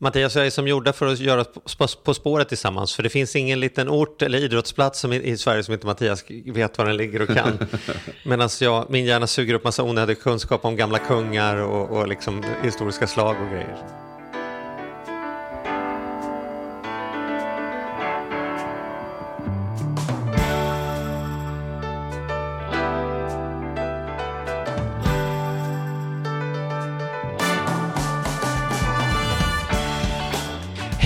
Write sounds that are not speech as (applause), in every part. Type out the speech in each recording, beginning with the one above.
Mattias jag är som gjorda för att göra På- På spåret tillsammans. För det finns ingen liten ort eller idrottsplats som i, i Sverige som inte Mattias vet var den ligger och kan. (laughs) Medan jag, min hjärna suger upp massa onödig kunskap om gamla kungar och, och liksom historiska slag och grejer.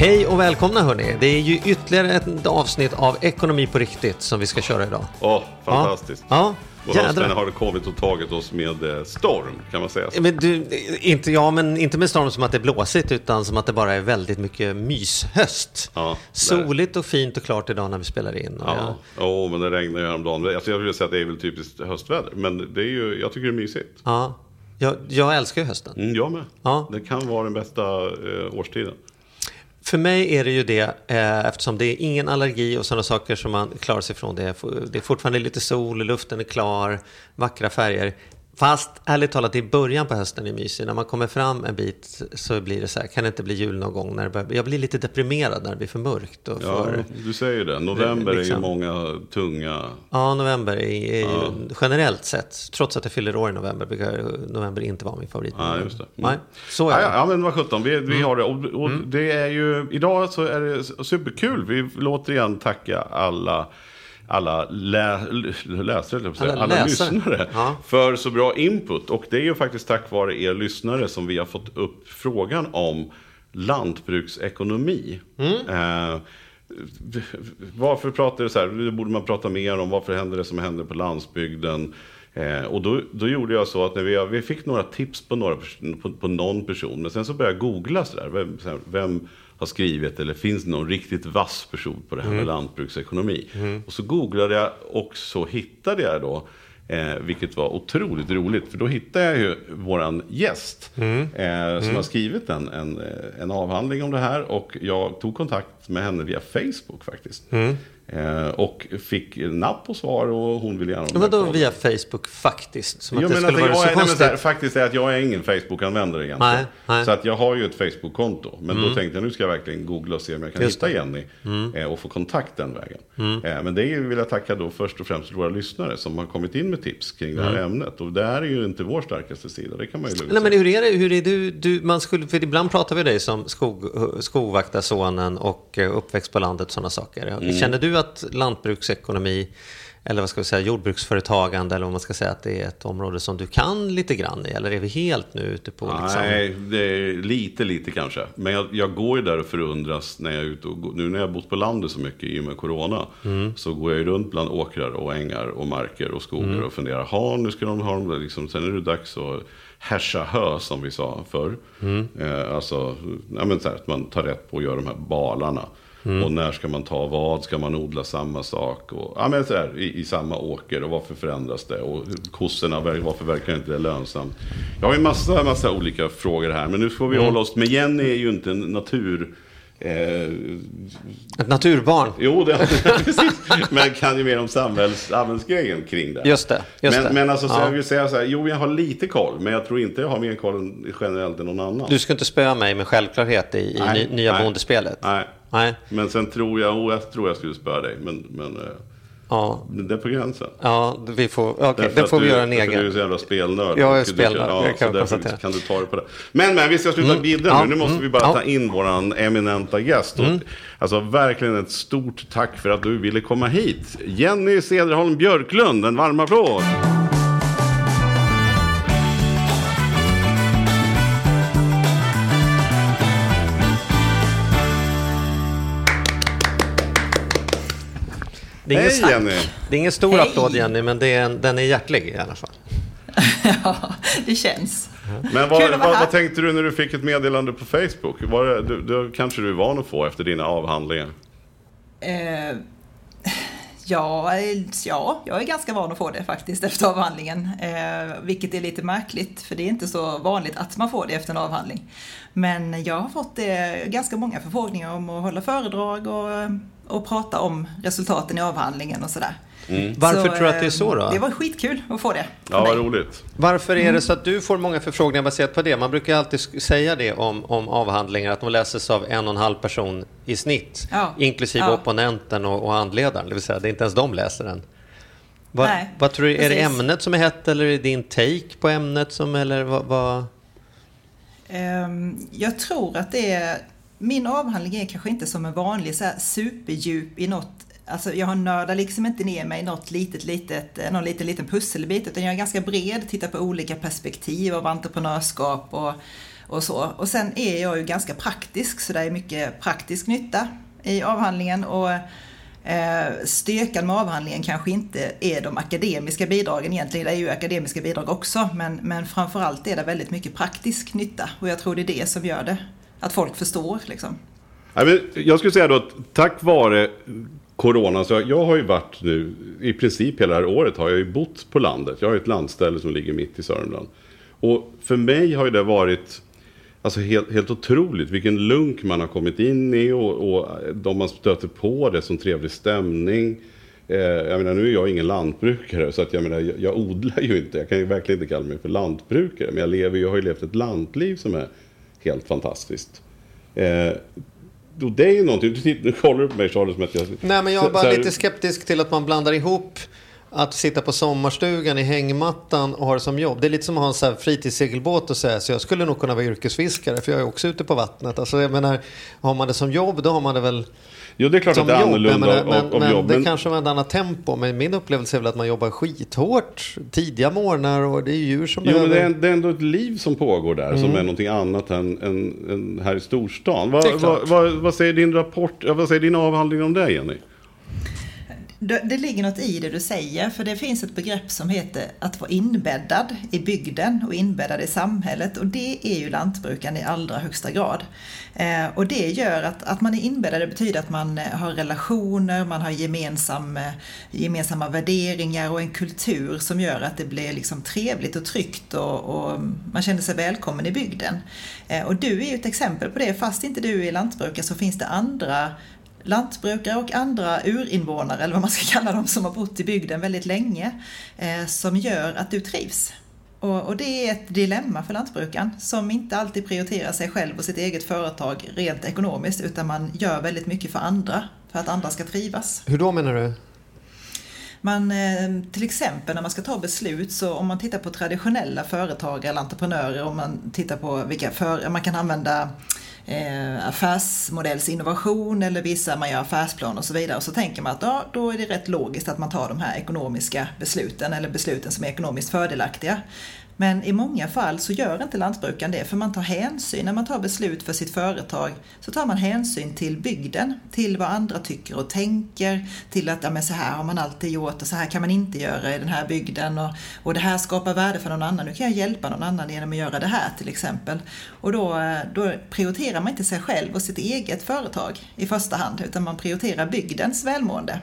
Hej och välkomna hörni. Det är ju ytterligare ett avsnitt av Ekonomi på riktigt som vi ska köra idag. Åh, fantastiskt. Ja, Och ja hösten har kommit och tagit oss med eh, storm, kan man säga. så. Men du, inte, ja, men inte med storm som att det är blåsigt utan som att det bara är väldigt mycket myshöst. Ja, Soligt och fint och klart idag när vi spelar in. Och Ja, Åh, men det regnar ju häromdagen. Alltså, jag vill säga att det är väl typiskt höstväder. Men det är ju, jag tycker det är mysigt. ja, jag, jag älskar ju hösten. Mm, jag med. Ja. Det kan vara den bästa eh, årstiden. För mig är det ju det, eh, eftersom det är ingen allergi och sådana saker som man klarar sig från. Det är, det är fortfarande lite sol, luften är klar, vackra färger. Fast ärligt talat, i början på hösten är mysig. När man kommer fram en bit så blir det så här, kan det inte bli jul någon gång? När det börjar, jag blir lite deprimerad när det blir för mörkt. Och Ja, för, du säger det. November är ju Liksom. många tunga... ja, november är, är ju generellt sett, trots att jag fyller år i november, brukar november inte vara min favorit. Ja, just det. Mm. Nej, så är Ja, det. ja, ja, men vad sjutton, vi, Mm. vi har det. Och, och det är ju, idag så är det superkul. Vi vill återigen tacka alla alla lä, läsare, Alla alla, lyssnare Ja. för så bra input. Och det är ju faktiskt tack vare er lyssnare som vi har fått upp frågan om lantbruksekonomi. Eh, varför pratar det så här? Det borde man prata mer om. Varför händer det som händer på landsbygden? Eh, och då, då gjorde jag så att när vi, vi fick några tips på, några, på, på någon person. Men sen så började jag googla sådär. Vem, så här, vem har skrivit eller finns det någon riktigt vass person på det här med lantbruksekonomi? Och så googlade jag och så hittade jag då Eh, vilket var otroligt roligt, för då hittade jag ju våran gäst. Eh, som har skrivit en, en, en avhandling om det här. Och jag tog kontakt med henne via Facebook faktiskt. Eh, och fick napp på svar och hon ville gärna vadå via Facebook faktiskt? Som Jo, att det skulle alltså, vara jag så är, nej, konstigt? faktiskt är att jag är ingen Facebook-användare egentligen. Nej, nej. Så att jag har ju ett Facebook-konto. Men då tänkte jag nu ska jag verkligen googla och se om jag kan Just hitta Jenny. Eh, och få kontakt den vägen. Eh, men det vill jag tacka då först och främst våra lyssnare som har kommit in med tips kring det här ämnet. Och det här är ju inte vår starkaste sida, det kan man ju lugnt Nej, men hur är det? Hur är du, du man skulle, för ibland pratar vi dig som skog, skogvaktarsonen och eh, uppväxt på landet och sådana saker. Mm. Känner du att lantbruksekonomi, eller vad ska vi säga, jordbruksföretagande, eller vad man ska säga, att det är ett område som du kan lite grann i? Eller är vi helt nu ute på liksom... Nej, det är lite, lite kanske. Men jag, jag går ju där och förundras när jag är ute och. Nu när jag har bott på landet så mycket i och med corona. Så går jag ju runt bland åkrar och ängar och marker och skogar och funderar. Ha, nu ska de ha dem där liksom. Sen är det dags att härsa hö som vi sa förr. Eh, alltså, ja, men så här, att man tar rätt på att göra de här balarna. Och när ska man ta vad? Ska man odla samma sak? Och, ja, men så här, i, I samma åker och varför förändras det? Och kossorna, varför verkar inte det lönsamt? Jag har ju massa, massa olika frågor här. Men nu får vi hålla oss. Men Jenny är ju inte en natur... Eh, Ett naturbarn. jo, det (laughs) precis. Men kan ju mer om samhälls, samhällsgrejen kring det. Just det, just men, det. men alltså, så Ja. jag vill säga så här. Jo, jag har lite koll. Men jag tror inte jag har mer koll än, generellt än någon annan. Du ska inte spöa mig med självklarhet i, i Nej, ny, nya nej. bondespelet? Nej. Nej. Men sen tror jag, oh, jag tror jag skulle spöa dig. Men, men eh, Ja, det är på gränsen. ja vi får, okay, det får vi du, göra en därför Du är egen. så jävla spelnörd. Jag är spelnörd, Ja, kan jag konstatera. kan du ta det på det. Men, men vi ska sluta bidra Ja, nu. Nu måste mm, vi bara ja. ta in våran eminenta gäst. Och, Alltså verkligen ett stort tack för att du ville komma hit. Jenny Cederholm Björklund, en varm applåd. Det är ingen, Hej Jenny! det är ingen stor Hej. applåd Jenny, men det är en, den är hjärtlig i alla fall. (laughs) Ja, det känns. Men vad, vad, vad tänkte du när du fick ett meddelande på Facebook? Var det, du, du, kanske du är van att få efter dina avhandlingar? Eh, Ja, eh, ja, jag är ganska van att få det faktiskt efter avhandlingen. Eh, vilket är lite märkligt, för det är inte så vanligt att man får det efter en avhandling. Men jag har fått eh, ganska många förfrågningar om att hålla föredrag och, och prata om resultaten i avhandlingen och sådär. Mm. Varför så, tror du att det är så då? Det var skitkul att få det. Ja, vad roligt. Varför är det så att du får många förfrågningar baserat på det? Man brukar alltid säga det om, om avhandlingar, att de läses av en och en halv person i snitt. Ja. Inklusive ja. opponenten och, och handledaren, det vill säga det är inte ens de läser den. Va, Nej, vad tror du, är det ämnet som är hett eller är det din take på ämnet som, eller vad? vad? Um, jag tror att det är, min avhandling är kanske inte som en vanlig så här superdjup i något Alltså jag har nördat liksom inte ner mig i något litet, litet, eh, någon liten, liten pusselbit, utan jag är ganska bred, tittar på olika perspektiv av entreprenörskap och, och så. Och sen är jag ju ganska praktisk, så det är mycket praktisk nytta i avhandlingen. Och eh, styrkan med avhandlingen kanske inte är de akademiska bidragen egentligen, det är ju akademiska bidrag också, men, men framförallt är det väldigt mycket praktisk nytta. Och jag tror det är det som gör det, att folk förstår liksom. Jag skulle säga då att tack vare corona. Så jag har ju varit nu, i princip hela det här året har jag ju bott på landet. Jag har ju ett landställe som ligger mitt i Sörmland. Och för mig har ju det varit alltså helt, helt otroligt vilken lunk man har kommit in i och, och de man stöter på det som trevlig stämning. Eh, jag menar nu är jag ingen lantbrukare så att jag menar jag, jag, odlar ju inte. Jag kan ju verkligen inte kalla mig för lantbrukare. Men jag lever jag har ju levt ett lantliv som är helt fantastiskt. Eh, det är ju någonting, du, du kollar på mig Charles som att jag... Nej men jag är bara här, lite skeptisk till att man blandar ihop att sitta på sommarstugan i hängmattan och ha det som jobb. Det är lite som att ha en fritidssegelbåt och säga så jag skulle nog kunna vara yrkesfiskare för jag är också ute på vattnet. Alltså jag menar, har man det som jobb då har man det väl Jo, det är klart att det är annorlunda men, men, om men jobb. Men det kanske var ett annat tempo. Men min upplevelse är väl att man jobbar skithårt tidiga morgnar och det är djur som Jo, behöver... men det är, det är ändå ett liv som pågår där mm. som är någonting annat än, än, än här i storstan. Vad, vad, vad, vad, säger din rapport, vad säger din avhandling om det, Jenny? Det ligger något i det du säger, för det finns ett begrepp som heter att vara inbäddad i bygden och inbäddad i samhället och det är ju lantbrukaren i allra högsta grad. Eh, och det gör att, att man är inbäddad, det betyder att man eh, har relationer, man har gemensam, eh, gemensamma värderingar och en kultur som gör att det blir liksom trevligt och tryggt och, och man känner sig välkommen i bygden. Eh, och du är ju ett exempel på det, fast inte du är lantbrukare så finns det andra lantbrukare och andra urinvånare, eller vad man ska (laughs) kalla dem, som har bott i bygden väldigt länge, eh, som gör att du trivs. Och, det är ett dilemma för lantbrukaren som inte alltid prioriterar sig själv och sitt eget företag rent ekonomiskt, utan man gör väldigt mycket för andra, för att andra ska trivas. Hur då menar du? Man, eh, till exempel när man ska ta beslut, så om man tittar på traditionella företagare eller entreprenörer, om man tittar på vilka för, man kan använda eh, affärsmodellsinnovation eller vissa man gör affärsplan och så vidare. Och så tänker man att ja, då är det rätt logiskt att man tar de här ekonomiska besluten eller besluten som är ekonomiskt fördelaktiga. Men i många fall så gör inte lantbrukaren det för man tar hänsyn, när man tar beslut för sitt företag så tar man hänsyn till bygden, till vad andra tycker och tänker, till att ja, men så här har man alltid gjort och så här kan man inte göra i den här bygden och, och det här skapar värde för någon annan. Nu kan jag hjälpa någon annan genom att göra det här till exempel. Och då, då prioriterar man inte sig själv och sitt eget företag i första hand utan man prioriterar bygdens välmående.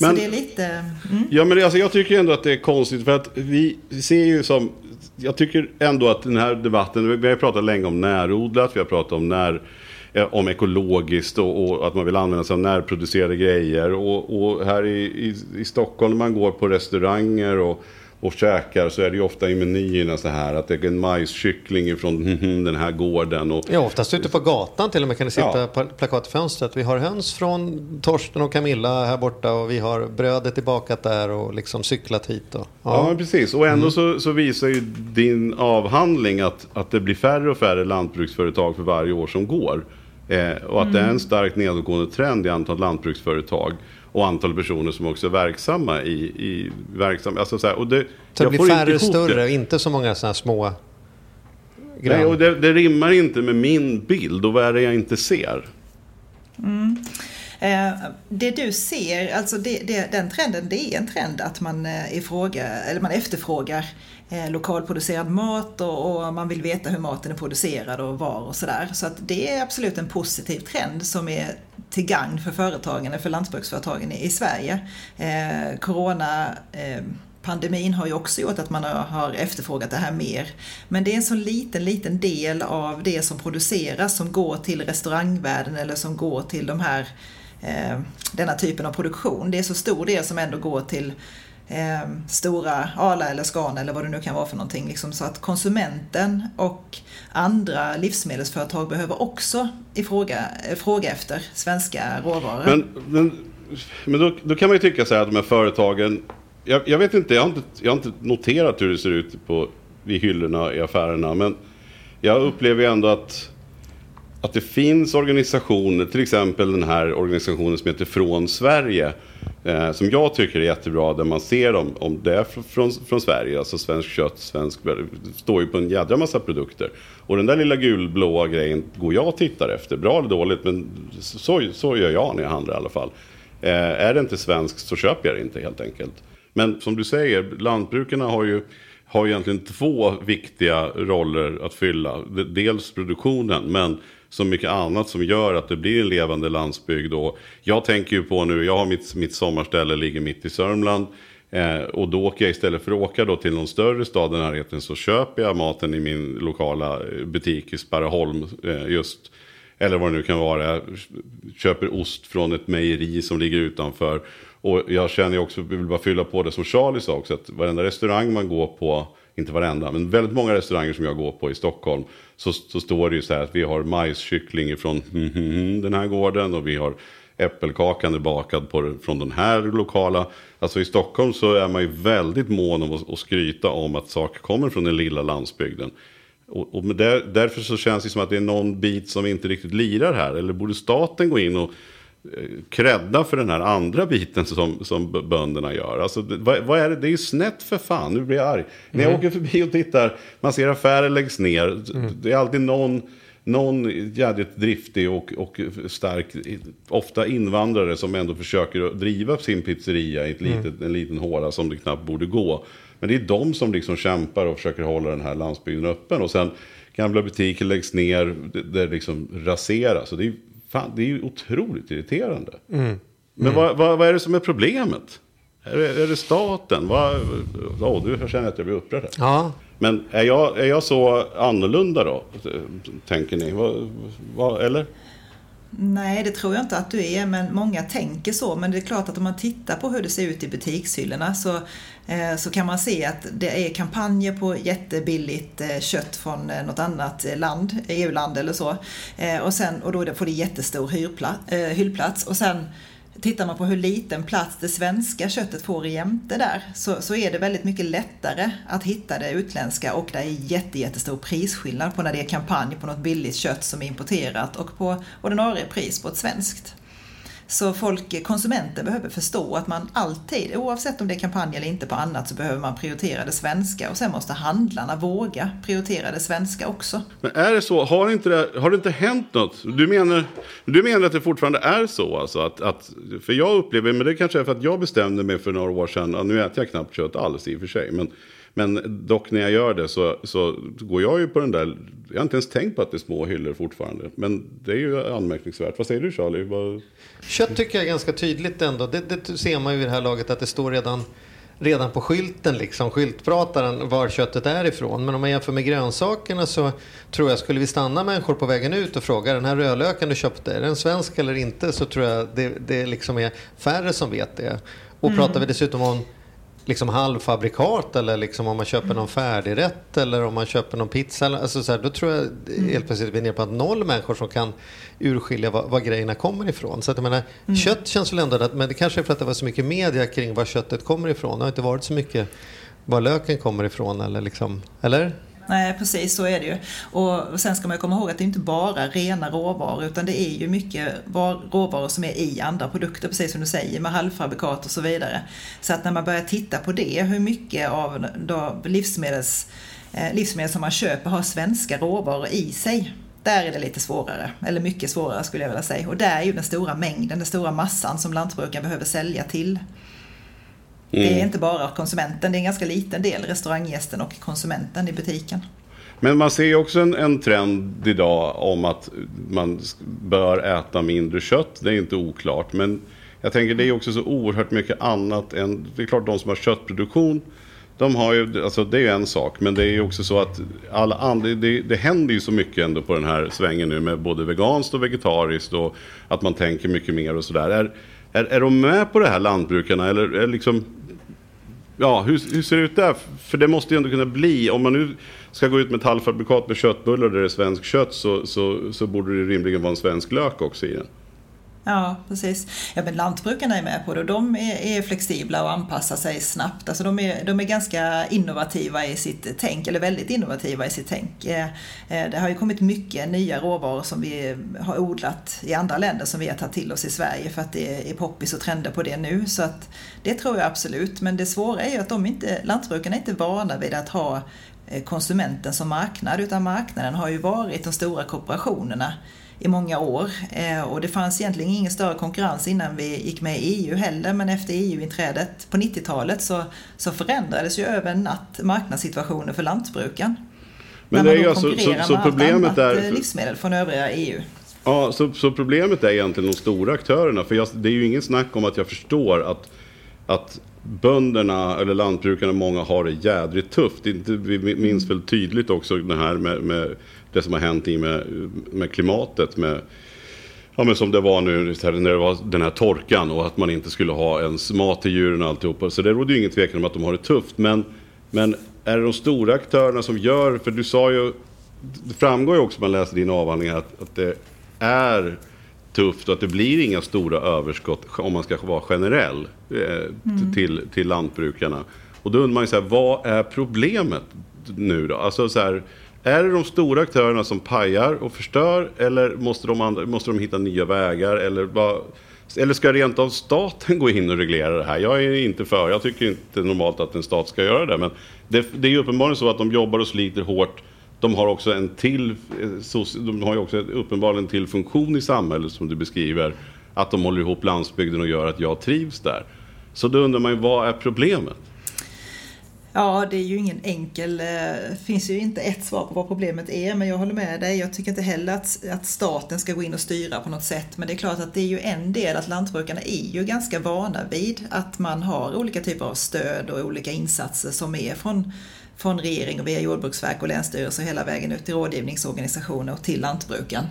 Men, så det är lite... Mm. Ja, men alltså, jag tycker ändå att det är konstigt för att vi ser ju som... Jag tycker ändå att den här debatten, vi har pratat länge om närodlat, vi har pratat om när eh, om ekologiskt och, och, att man vill använda sig av närproducerade grejer. Och, och här i, i, i Stockholm när man går på restauranger och och käkar så är det ju ofta i menyerna så här att det är en majskyckling från (laughs) den här gården. Och, ja, oftast ute på gatan till och med kan det sitta ja. på plakatfönstret. Vi har höns från Torsten och Camilla här borta och vi har brödet tillbakat där och liksom cyklat hit. Och, ja. ja, precis. Och ändå mm. så, så, visar ju din avhandling att, att det blir färre och färre lantbruksföretag för varje år som går. Eh, och att mm. det är en mm. starkt nedåtgående trend i antal lantbruksföretag och antal personer som också är verksamma i, i verksam, alltså så här, och det, så det blir färre större och inte så många sådana små grann. Nej, och det, det rimmar inte med min bild och vad är det jag inte ser? Mm. Eh, det du ser, alltså det, det, den trenden, det är en trend att man, eh, ifråga, eller man efterfrågar eh, lokalproducerad mat och, och, man vill veta hur maten är producerad och var och sådär. Så att det är absolut en positiv trend som är till gagn för företagen, för lantbruksföretagen i, i Sverige. Eh, corona eh, pandemin har ju också gjort att man har efterfrågat det här mer. Men det är en så liten, liten del av det som produceras som går till restaurangvärlden eller som går till de här, eh, denna typen av produktion. Det är så stor del som ändå går till eh, stora Arla eller Scania eller vad det nu kan vara för någonting. Liksom, så att konsumenten och andra livsmedelsföretag behöver också ifråga, eh, fråga efter svenska råvaror. Men, men, men då, då kan man ju tycka så här att de här företagen jag, jag, vet inte jag, har inte, jag har inte noterat hur det ser ut på, vid hyllorna i affärerna. Men jag upplever ju ändå att, att det finns organisationer, till exempel den här organisationen som heter Från Sverige. Eh, som jag tycker är jättebra, där man ser om, om det är från, från Sverige, alltså svenskt kött, svensk, står ju på en jädra massa produkter. Och den där lilla gulblåa grejen går jag och tittar efter, bra eller dåligt, men så, så gör jag när jag handlar i alla fall. Eh, är det inte svenskt så köper jag det inte helt enkelt. Men som du säger, lantbrukarna har ju har egentligen två viktiga roller att fylla. Dels produktionen, men så mycket annat som gör att det blir en levande landsbygd. Och jag tänker ju på nu, jag har mitt, mitt sommarställe ligger mitt i Sörmland. Eh, och då åker jag istället för att åka då till någon större stad i närheten så köper jag maten i min lokala eh, butik i Sparreholm. Eh, just, eller vad det nu kan vara. Jag köper ost från ett mejeri som ligger utanför. Och jag känner också, jag vill bara fylla på det som Charlie sa också, att varenda restaurang man går på, inte varenda, men väldigt många restauranger som jag går på i Stockholm, så, så står det ju så här att vi har majskyckling från mm, mm, mm, den här gården och vi har äppelkakan bakad på, från den här lokala. Alltså i Stockholm så är man ju väldigt mån om att, att skryta om att saker kommer från den lilla landsbygden. Och, och där, därför så känns det som att det är någon bit som inte riktigt lirar här. Eller borde staten gå in och krädda för den här andra biten som, som bönderna gör. Alltså, vad, vad, är det? Det är ju snett för fan, nu blir jag arg. Mm. När jag mm. åker förbi och tittar, man ser affärer läggs ner. Mm. Det är alltid någon, någon jädrigt driftig och, och stark, ofta invandrare som ändå försöker driva sin pizzeria i ett mm. litet, en liten håla som det knappt borde gå. Men det är de som liksom kämpar och försöker hålla den här landsbygden öppen. Och sen gamla butiker läggs ner, det, det liksom raseras. Och det är Fan, det är ju otroligt irriterande. Mm. Mm. Men vad, vad, vad, är det som är problemet? Är det, är det staten? Vad, oh, du känner att jag blir upprörd. Här. Ja. Men är jag, är jag så annorlunda då? Tänker ni? Eller? Nej, det tror jag inte att du är, men många tänker så. Men det är klart att om man tittar på hur det ser ut i butikshyllorna så, eh, så kan man se att det är kampanjer på jättebilligt eh, kött från eh, något annat land, EU-land eller så. Eh, och, sen, och då får det jättestor eh, hyllplats. Och sen Tittar man på hur liten plats det svenska köttet får jämte där så, så är det väldigt mycket lättare att hitta det utländska och det är jätte, jättestor prisskillnad på när det är kampanj på något billigt kött som är importerat och på ordinarie pris på ett svenskt. Så folk, konsumenter behöver förstå att man alltid, oavsett om det är kampanj eller inte på annat, så behöver man prioritera det svenska och sen måste handlarna våga prioritera det svenska också. Men är det så? Har, inte det, har det inte hänt något? Du menar, du menar att det fortfarande är så? Alltså att, att, för jag upplever, men det kanske är för att jag bestämde mig för några år sedan, nu äter jag knappt kött alls i och för sig, men men dock när jag gör det så, så går jag ju på den där, jag har inte ens tänkt på att det är små hyllor fortfarande. Men det är ju anmärkningsvärt. Vad säger du Charlie? Vad... Kött tycker jag är ganska tydligt ändå. Det, det ser man ju i det här laget att det står redan redan på skylten, liksom, skyltprataren, var köttet är ifrån. Men om man jämför med grönsakerna så tror jag, skulle vi stanna människor på vägen ut och fråga den här rödlöken du köpte, är den svensk eller inte? Så tror jag det, det liksom är färre som vet det. Och mm. pratar vi dessutom om liksom halvfabrikat eller liksom om man köper någon färdigrätt eller om man köper någon pizza. Alltså så här, då tror jag mm. helt plötsligt vi är nere på att noll människor som kan urskilja var, var grejerna kommer ifrån. Så att jag menar, mm. kött känns väl ändå, men det kanske är för att det var så mycket media kring var köttet kommer ifrån. Det har inte varit så mycket var löken kommer ifrån eller liksom, eller? Nej, precis så är det ju. Och sen ska man komma ihåg att det inte bara är rena råvaror utan det är ju mycket råvaror som är i andra produkter, precis som du säger, med halvfabrikat och så vidare. Så att när man börjar titta på det, hur mycket av då livsmedels, eh, livsmedel som man köper har svenska råvaror i sig. Där är det lite svårare, eller mycket svårare skulle jag vilja säga. Och där är ju den stora mängden, den stora massan som lantbrukaren behöver sälja till det Mm. är inte bara konsumenten, det är en ganska liten del, restauranggästen och konsumenten i butiken. Men man ser ju också en, en trend idag om att man bör äta mindre kött. Det är inte oklart. Men jag tänker det är också så oerhört mycket annat än... Det är klart de som har köttproduktion. De har ju, alltså det är ju en sak. Men det är ju också så att alla andra, det, det händer ju så mycket ändå på den här svängen nu med både veganskt och vegetariskt. Och att man tänker mycket mer och sådär. Är, är, är de med på det här lantbrukarna? Eller är liksom... Ja, hur, hur ser det ut där? För det måste ju ändå kunna bli, om man nu ska gå ut med ett halvfabrikat med köttbullar där det är svenskt kött så, så, så borde det rimligen vara en svensk lök också i den. Ja, precis. Ja, men lantbrukarna är med på det och de är, är flexibla och anpassar sig snabbt. Alltså de, är, de är ganska innovativa i sitt tänk, eller väldigt innovativa i sitt tänk. Eh, eh, det har ju kommit mycket nya råvaror som vi har odlat i andra länder som vi har tagit till oss i Sverige för att det är poppis och trender på det nu. Så att det tror jag absolut. Men det svåra är ju att de inte, lantbrukarna är inte vana vid att ha eh, konsumenten som marknad utan marknaden har ju varit de stora korporationerna i många år. Eh, och det fanns egentligen ingen större konkurrens innan vi gick med i EU heller, men efter EU-inträdet på 90-talet så, så förändrades ju över en natt marknadssituationen för lantbruken. Men det är alltså, så, så problemet är... eh, livsmedel från övriga EU. Ja, så, så problemet är egentligen de stora aktörerna. För jag, det är ju ingen snack om att jag förstår att, att bönderna eller lantbrukarna, många har det jädrigt tufft. Inte, vi minns väl tydligt också det här med, med det som har hänt i med, med klimatet. Med, ja, men som det var nu när det var den här torkan och att man inte skulle ha ens mat till djuren och alltihopa. Så det råder ju ingen tvekan om att de har det tufft. Men, men är det de stora aktörerna som gör, för du sa ju, det framgår ju också om man läser din avhandling att, att det är tufft och att det blir inga stora överskott om man ska vara generell eh, till, till lantbrukarna. Och då undrar man ju så här, vad är problemet nu då? Alltså så här, är det de stora aktörerna som pajar och förstör eller måste de, andra, måste de hitta nya vägar? Eller, bara, eller ska rent av staten gå in och reglera det här? Jag är inte för, jag tycker inte normalt att en stat ska göra det. Men det, det är ju uppenbarligen så att de jobbar och sliter hårt. De har också en till, de har ju också uppenbarligen en till funktion i samhället som du beskriver. Att de håller ihop landsbygden och gör att jag trivs där. Så då undrar man ju, vad är problemet? Ja, det är ju ingen enkel, Det finns ju inte ett svar på vad problemet är, men jag håller med dig. Jag tycker inte heller att, att staten ska gå in och styra på något sätt, men det är klart att det är ju en del att lantbrukarna är ju ganska vana vid att man har olika typer av stöd och olika insatser som är från, från regering och via Jordbruksverk och länsstyrelser hela vägen ut till rådgivningsorganisationer och till lantbruken.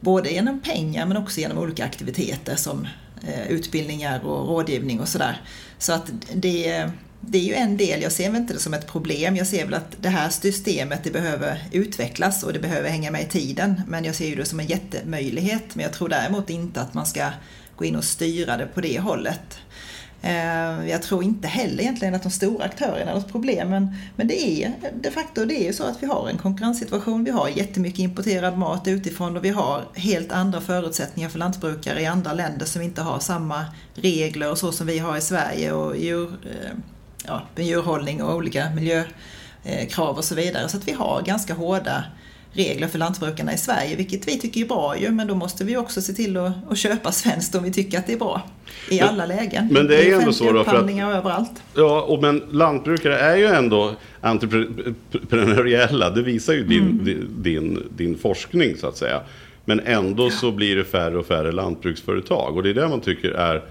Både genom pengar men också genom olika aktiviteter som eh, utbildningar och rådgivning och sådär. Så att det, det är ju en del, jag ser väl inte det som ett problem. Jag ser väl att det här systemet det behöver utvecklas och det behöver hänga med i tiden. Men jag ser ju det som en jättemöjlighet. Men jag tror däremot inte att man ska gå in och styra det på det hållet. Eh, jag tror inte heller egentligen att de stora aktörerna är något problem, men, men det är de facto det är ju så att vi har en konkurrenssituation, vi har jättemycket importerad mat utifrån och vi har helt andra förutsättningar för lantbrukare i andra länder som inte har samma regler och så som vi har i Sverige och djur, ja, med djurhållning och olika miljökrav och så vidare. Så att vi har ganska hårda regler för lantbrukarna i Sverige, vilket vi tycker är bra ju, men då måste vi också se till att, att köpa svenskt om vi tycker att det är bra. I Men- alla lägen. men det är ju ändå så då, för att- överallt. Ja, och men lantbrukare är ju ändå entreprenöriella. Det visar ju din, din, din, din forskning så att säga. Men ändå så blir det färre och färre lantbruksföretag. Och det är det man tycker är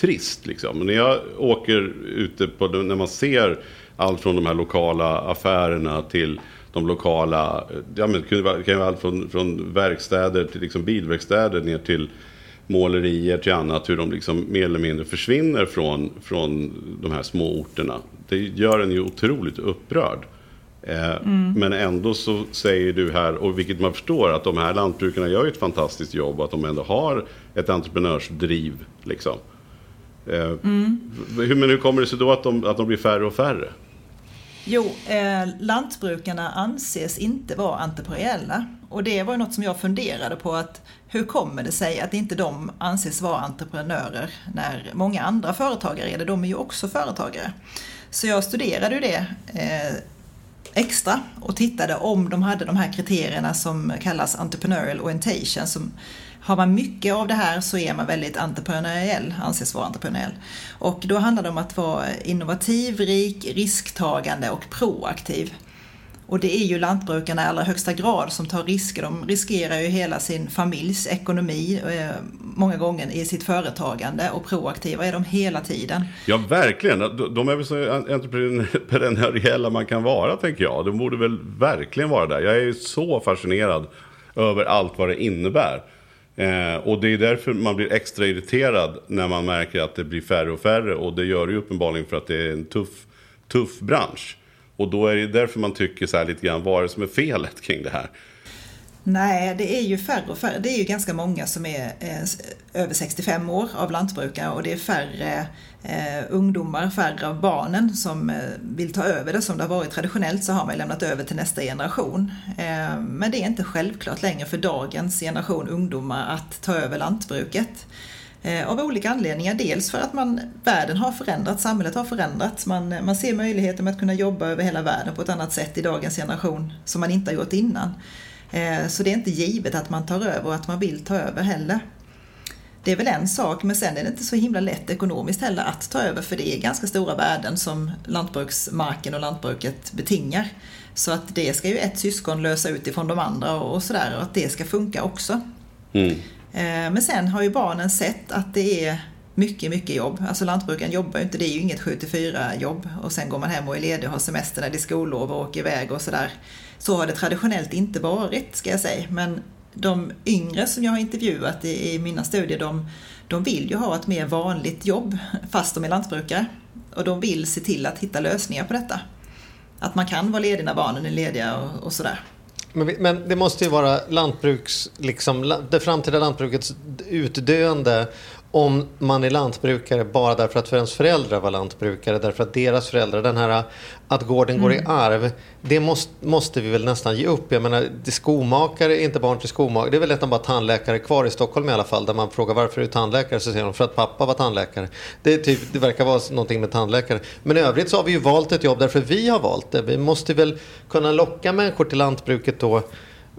trist. Liksom. När jag åker ute på, när man ser allt från de här lokala affärerna till de lokala, ja men det kan ju vara- allt från, från verkstäder till liksom bilverkstäder ner till målerier till annat, hur de liksom mer eller mindre försvinner från, från de här små orterna. Det gör en ju otroligt upprörd. Eh, Men ändå så säger du här, och vilket man förstår, att de här lantbrukarna gör ju ett fantastiskt jobb och att de ändå har ett entreprenörsdriv. Liksom. Eh, hur, men hur kommer det sig då att de, att de blir färre och färre? Jo, eh, lantbrukarna anses inte vara entreprenöriella. Och det var ju något som jag funderade på att hur kommer det sig att inte de anses vara entreprenörer när många andra företagare är det? De är ju också företagare. Så jag studerade ju det. Eh, extra och tittade om de hade de här kriterierna som kallas entrepreneurial orientation. Som, har man mycket av det här så är man väldigt entreprenöriell, anses vara entreprenöriell. Och då handlar det om att vara innovativ, rik, risktagande och proaktiv. Och det är ju lantbrukarna i allra högsta grad som tar risker. De riskerar ju hela sin familjs ekonomi eh, många gånger i sitt företagande och proaktiva är de hela tiden. Ja, verkligen. De är väl så entreprenöriella man kan vara, tänker jag. De borde väl verkligen vara där. Jag är ju så fascinerad över allt vad det innebär. Eh, och det är därför man blir extra irriterad när man märker att det blir färre och färre. Och det gör det ju uppenbarligen för att det är en tuff, tuff bransch. Och då är det därför man tycker så här lite grann, vad är det som är felet kring det här? Nej, det är ju färre och färre. Det är ju ganska många som är eh, över 65 år av lantbrukare och det är färre eh, ungdomar, färre av barnen som eh, vill ta över det. Som det har varit traditionellt så har man lämnat över till nästa generation. Eh, men det är inte självklart längre för dagens generation ungdomar att ta över lantbruket. Eh, av olika anledningar. Dels för att man, världen har förändrats, samhället har förändrats. Man, man ser möjligheter med att kunna jobba över hela världen på ett annat sätt i dagens generation som man inte har gjort innan. Eh, så det är inte givet att man tar över och att man vill ta över heller. Det är väl en sak, men sen är det inte så himla lätt ekonomiskt heller att ta över för det är ganska stora värden som lantbruksmarken och lantbruket betingar. Så att det ska ju ett syskon lösa utifrån de andra och sådär och att det ska funka också. Mm. Eh, men sen har ju barnen sett att det är mycket, mycket jobb. Alltså lantbrukaren jobbar ju inte, det är ju inget 7-4 jobb och sen går man hem och är ledig och har semester när det är skollov och åker iväg och sådär. Så har det traditionellt inte varit, ska jag säga. Men de yngre som jag har intervjuat i, i mina studier, de, de vill ju ha ett mer vanligt jobb fast de är lantbrukare. Och de vill se till att hitta lösningar på detta. Att man kan vara ledig när barnen är lediga och, och sådär. Men, men, det måste ju vara lantbruks, liksom, det framtida lantbrukets utdöende om man är lantbrukare bara därför att ens föräldrar var lantbrukare, därför att deras föräldrar, den här att gården mm. går i mm. arv, det måste, måste vi väl nästan ge upp. Jag menar, det skomakare är inte barn till skomakare. Det är väl nästan bara tandläkare kvar i Stockholm i alla fall, där man frågar varför är du tandläkare? Så säger de för att pappa var tandläkare. Det, typ, det verkar vara någonting med tandläkare. Men i övrigt så har vi ju valt ett jobb därför vi har valt det. Vi måste väl kunna locka människor till lantbruket då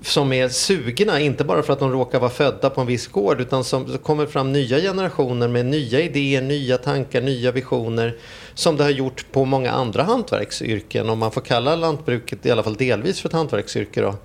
som är sugna, inte bara för att de råkar vara födda på en viss gård utan som kommer fram nya generationer med nya idéer, nya tankar, nya visioner som det har gjort på många andra hantverksyrken. Om man får kalla lantbruket i alla fall delvis för ett hantverksyrke då,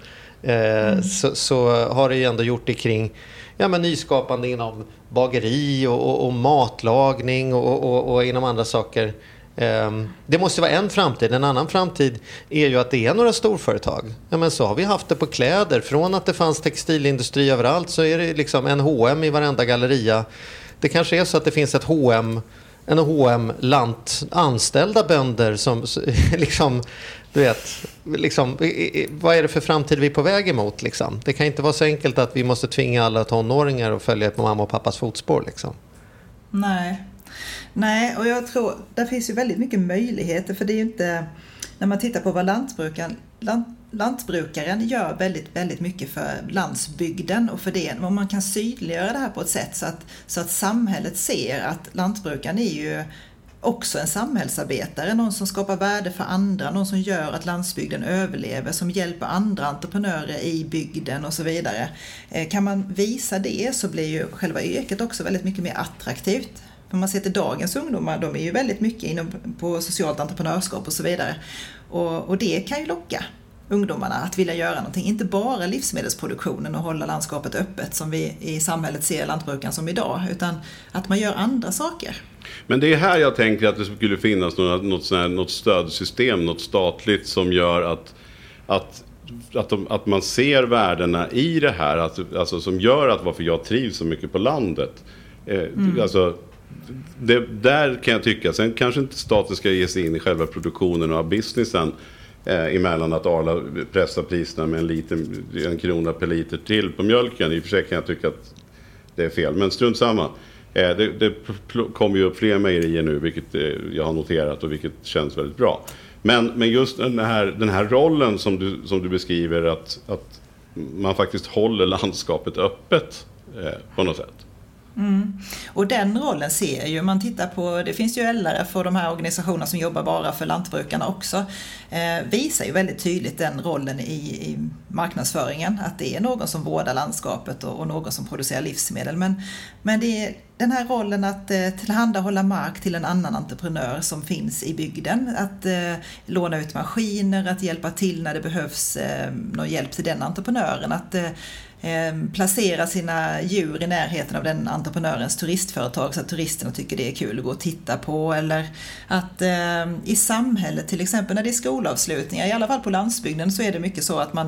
eh, mm. så, så, har det ju ändå gjort det kring ja, men nyskapande inom bageri och, och, och matlagning och, och, och inom andra saker. Ehm, det måste vara en framtid. En annan framtid är ju att det är några storföretag. Ja, men så har vi haft det på kläder. Från att det fanns textilindustri överallt så är det liksom en H&M i varenda galleria. Det kanske är så att det finns ett H&M en H&M lant anställda bönder som (laughs) liksom, du vet, liksom, vad är det för framtid vi är på väg emot liksom? Det kan inte vara så enkelt att vi måste tvinga alla tonåringar att följa på mamma och pappas fotspår liksom. Nej, Nej, och jag tror där finns ju väldigt mycket möjligheter för det är ju inte när man tittar på vad lantbrukaren, lant, lantbrukaren gör väldigt, väldigt mycket för landsbygden och för det. Om man kan synliggöra det här på ett sätt så att, så att samhället ser att lantbrukaren är ju också en samhällsarbetare, någon som skapar värde för andra, någon som gör att landsbygden överlever, som hjälper andra entreprenörer i bygden och så vidare. Eh, kan man visa det så blir ju själva yrket också väldigt mycket mer attraktivt. Om man ser till dagens ungdomar, de är ju väldigt mycket inom, på socialt entreprenörskap och så vidare. Och, och det kan ju locka ungdomarna att vilja göra någonting. Inte bara livsmedelsproduktionen och hålla landskapet öppet som vi i samhället ser lantbrukaren som idag, utan att man gör andra saker. Men det är här jag tänker att det skulle finnas något, här, något stödsystem, något statligt som gör att, att att, de, att, man ser värdena i det här, att, alltså, som gör att varför jag trivs så mycket på landet. Eh, mm. Alltså, det, där kan jag tycka, sen kanske inte staten ska ge sig in i själva produktionen och businessen eh, emellan att Arla pressar priserna med en, liten, en krona per liter till på mjölken. I och för sig kan jag tycka att det är fel, men strunt samma. Eh, det, det kommer ju upp fler mejerier nu, vilket eh, jag har noterat och vilket känns väldigt bra. Men, men just den här, den här rollen som du, som du beskriver, att, att man faktiskt håller landskapet öppet eh, på något sätt. Mm. Och den rollen ser ju, man tittar på, det finns ju LRF och de här organisationerna som jobbar bara för lantbrukarna också, eh, visar ju väldigt tydligt den rollen i, i marknadsföringen, att det är någon som vårdar landskapet och, och någon som producerar livsmedel. Men, men det är den här rollen att eh, tillhandahålla mark till en annan entreprenör som finns i bygden, att eh, låna ut maskiner, att hjälpa till när det behövs eh, någon hjälp till den entreprenören, att eh, Ehm, placera sina djur i närheten av den entreprenörens turistföretag så att turisterna tycker det är kul att gå och titta på. Eller att eh, i samhället till exempel när det är skolavslutningar, i alla fall på landsbygden så är det mycket så att man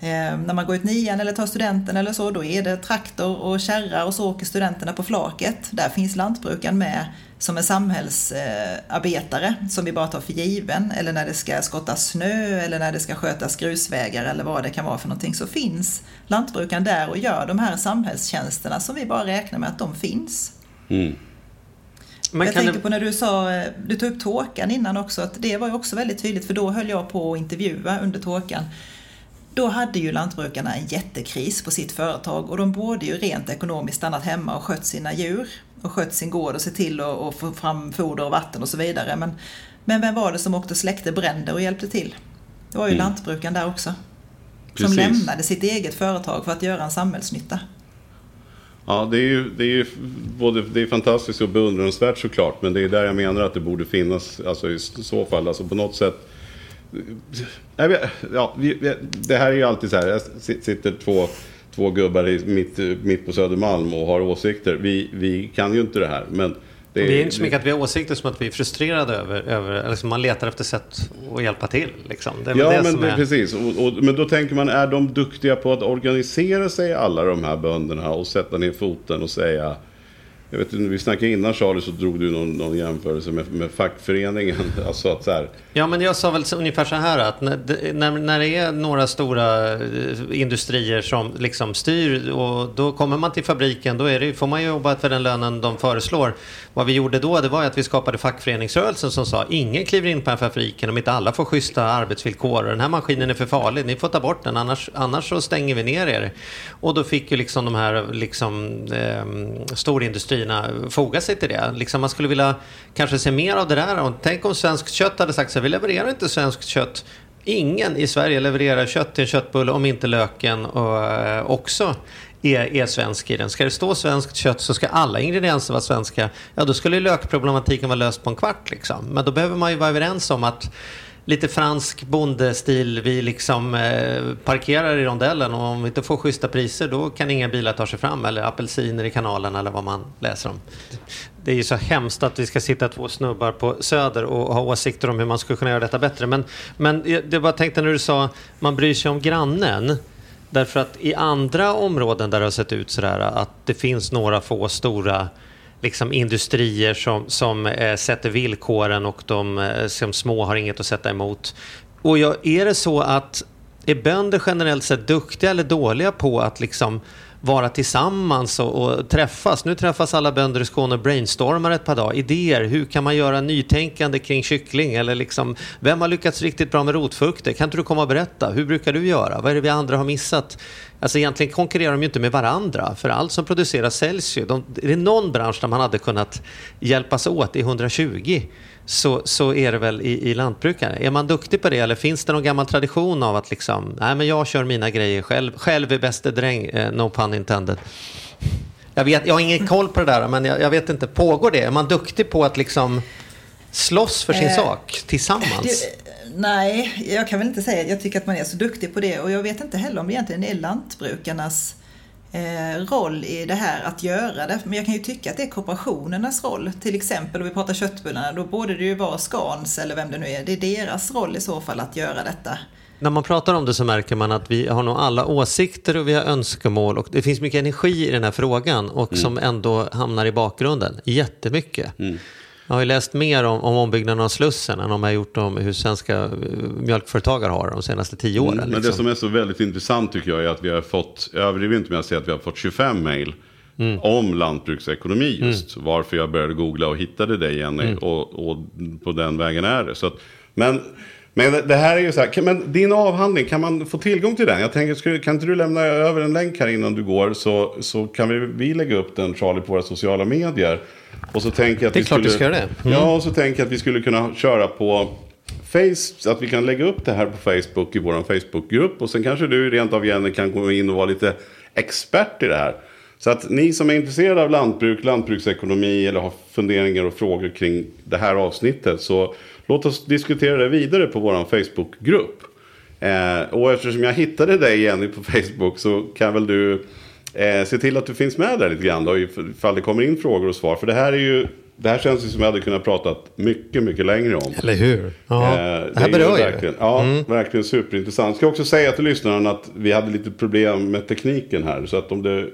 eh, när man går ut nian eller tar studenten eller så, då är det traktor och kärra och så åker studenterna på flaket. Där finns lantbrukaren med som en samhällsarbetare som vi bara tar för given. Eller när det ska skottas snö eller när det ska skötas grusvägar eller vad det kan vara för någonting så finns lantbrukaren där och gör de här samhällstjänsterna som vi bara räknar med att de finns. Mm. Men jag tänkte det- på när du sa, eh, du tog upp tåkan innan också, att det var ju också väldigt tydligt för då höll jag på att intervjua under tåkan. Då hade ju lantbrukarna en jättekris på sitt företag och de borde ju rent ekonomiskt stannat hemma och skött sina djur och skött sin gård och se till att få fram foder och vatten och så vidare. Men, men vem var det som åkte och släckte bränder och hjälpte till? Det var ju lantbrukaren där också. Som Precis. lämnade sitt eget företag för att göra en samhällsnytta. Ja, det är ju, det är ju både, det är fantastiskt och beundransvärt såklart. Men det är där jag menar att det borde finnas, alltså i så fall, alltså på något sätt. Ja, det här är ju alltid så här, jag sit- sitter två, två gubbar i, mitt, mitt på Södermalm och har åsikter. Vi, vi kan ju inte det här. Men det, Det är inte så mycket att vi har åsikter som att vi är frustrerade över, över eller som man letar efter sätt att hjälpa till. Liksom. Det är Ja, det men det, är... precis. Och, och, men då tänker man, är de duktiga på att organisera sig, alla de här bönderna, och sätta ner foten och säga... Jag vet vi snackade innan Charlie, så drog du någon, någon jämförelse med, med fackföreningen. (laughs) Alltså att så här, Ja, men jag sa väl så, ungefär så här att när det, när, när det är några stora eh, industrier som liksom styr och då kommer man till fabriken, då är det, får man ju jobba för den lönen de föreslår. Vad vi gjorde då, det var ju att vi skapade fackföreningsrörelsen som sa ingen kliver in på den här fabriken om inte alla får schyssta arbetsvillkor och den här maskinen är för farlig, ni får ta bort den annars, annars så stänger vi ner er. Och då fick ju liksom de här liksom, eh, partierna foga sig till det. Liksom man skulle vilja kanske se mer av det där. Och tänk om svenskt kött hade sagt så här, vi levererar inte svenskt kött. Ingen i Sverige levererar kött till en köttbulle om inte löken och, eh, också är, är svensk i den. Ska det stå svenskt kött så ska alla ingredienser vara svenska. Ja, då skulle ju lökproblematiken vara löst på en kvart. Liksom. Men då behöver man ju vara överens om att lite fransk bondestil, vi liksom eh, parkerar i rondellen och om vi inte får schyssta priser då kan inga bilar ta sig fram eller apelsiner i kanalen eller vad man läser om. Det är ju så hemskt att vi ska sitta två snubbar på Söder och ha åsikter om hur man skulle kunna göra detta bättre. Men, men jag- det tänkte när du sa man bryr sig om grannen. Därför att i andra områden där det har sett ut sådär att det finns några få stora liksom industrier som, som eh, sätter villkoren och de eh, som små har inget att sätta emot. Och jag, är det så att är bönder generellt sett duktiga eller dåliga på att liksom vara tillsammans och, och träffas? Nu träffas alla bönder i Skåne och brainstormar ett par dagar. Idéer, hur kan man göra nytänkande kring kyckling? Eller liksom, vem har lyckats riktigt bra med rotfrukter? Kan inte du komma och berätta? Hur brukar du göra? Vad är det vi andra har missat? Alltså egentligen konkurrerar de ju inte med varandra, för allt som produceras säljs ju. De, är det någon bransch där man hade kunnat hjälpas åt i 120 så, så är det väl i, i lantbrukare. Är man duktig på det eller finns det någon gammal tradition av att liksom, nej men jag kör mina grejer själv, själv är bäste dräng, eh, no pun intended. Jag, vet, jag har ingen koll på det där, men jag, jag vet inte, pågår det? Är man duktig på att liksom slåss för sin Eh, sak tillsammans? Det, nej, jag kan väl inte säga att jag tycker att man är så duktig på det och jag vet inte heller om det egentligen är lantbrukarnas roll i det här att göra det. Men jag kan ju tycka att det är kooperationernas roll. Till exempel om vi pratar köttbullarna, då borde det ju vara Scans eller vem det nu är. Det är deras roll i så fall att göra detta. När man pratar om det så märker man att vi har nog alla åsikter och vi har önskemål och det finns mycket energi i den här frågan och som ändå hamnar i bakgrunden. Jättemycket. Jag har ju läst mer om, om ombyggnaden av Slussen än om jag gjort om hur svenska eh, mjölkföretagare har de senaste tio åren. Mm, Men det liksom. som är så väldigt intressant tycker jag är att vi har fått, jag överdriver inte med att säga att vi har fått 25 mejl Mm. om lantbruksekonomi just. Varför jag började googla och hittade dig Jenny Mm. och, och på den vägen är det. Så att, men Men det- det här är ju så här, kan, men din avhandling, kan man få tillgång till den? Jag tänker, skulle, kan inte du lämna över en länk här innan du går så, så kan vi, vi lägga upp den, Charlie, på våra sociala medier. Och så tänker jag att Det är vi klart skulle, du ska göra det. Mm. Ja, och så tänker jag att vi skulle kunna köra på Face, att vi kan lägga upp det här på Facebook i vår Facebookgrupp. Och sen kanske du rent av Jenny kan gå in och vara lite expert i det här. Så att ni som är intresserade av lantbruk, lantbruksekonomi eller har funderingar och frågor kring det här avsnittet. Så låt oss diskutera det vidare på vår Facebookgrupp. Eh, och eftersom jag hittade dig Jenny på Facebook så kan väl du eh, se till att du finns med där lite grann då, ifall det kommer in frågor och svar. För det här är ju, det här känns ju som jag hade kunnat prata mycket, mycket längre om. Eller hur? Ja, Eh, det här berör ju. verkligen, Ja, verkligen superintressant. Ska också säga till lyssnaren att vi hade lite problem med tekniken här. Så att om det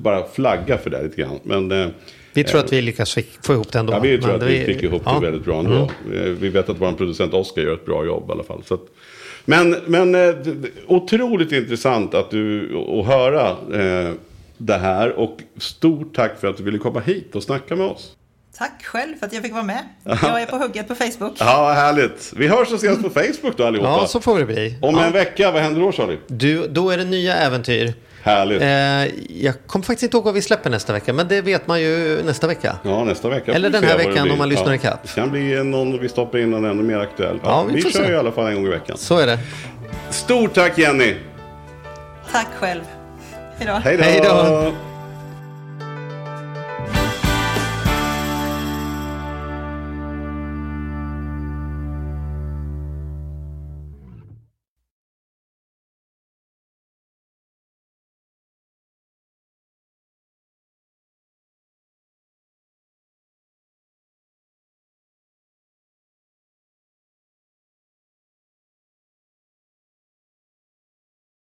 bara flagga för det lite grann. Men, eh, Vi tror att vi lyckas få ihop det ändå. Ja, vi tror Men att vi fick ihop ja. Mm. det väldigt bra ändå. Eh, Vi vet att vår producent Oskar gör ett bra jobb i alla fall. Så att, men men eh, otroligt intressant att du att höra eh, det här. Och stort tack för att du ville komma hit och snacka med oss. Tack själv för att jag fick vara med. Jag är på hugget på Facebook. Ja, härligt. Vi hörs och ses på Facebook då allihopa. Ja, så får det bli. Om ja. en vecka, vad händer då Charlie? Du, då är det nya äventyr. Härligt. Eh, jag kommer faktiskt inte ihåg vad vi släpper nästa vecka, men det vet man ju nästa vecka. Ja, nästa vecka. Eller den här veckan om man lyssnar ja. ikapp. Det kan bli någon vi stoppar in någon ännu mer aktuell. Ja, vi vi kör se. ju i alla fall en gång i veckan. Så är det. Stort tack Jenny! Tack själv. Hej då! Hej då.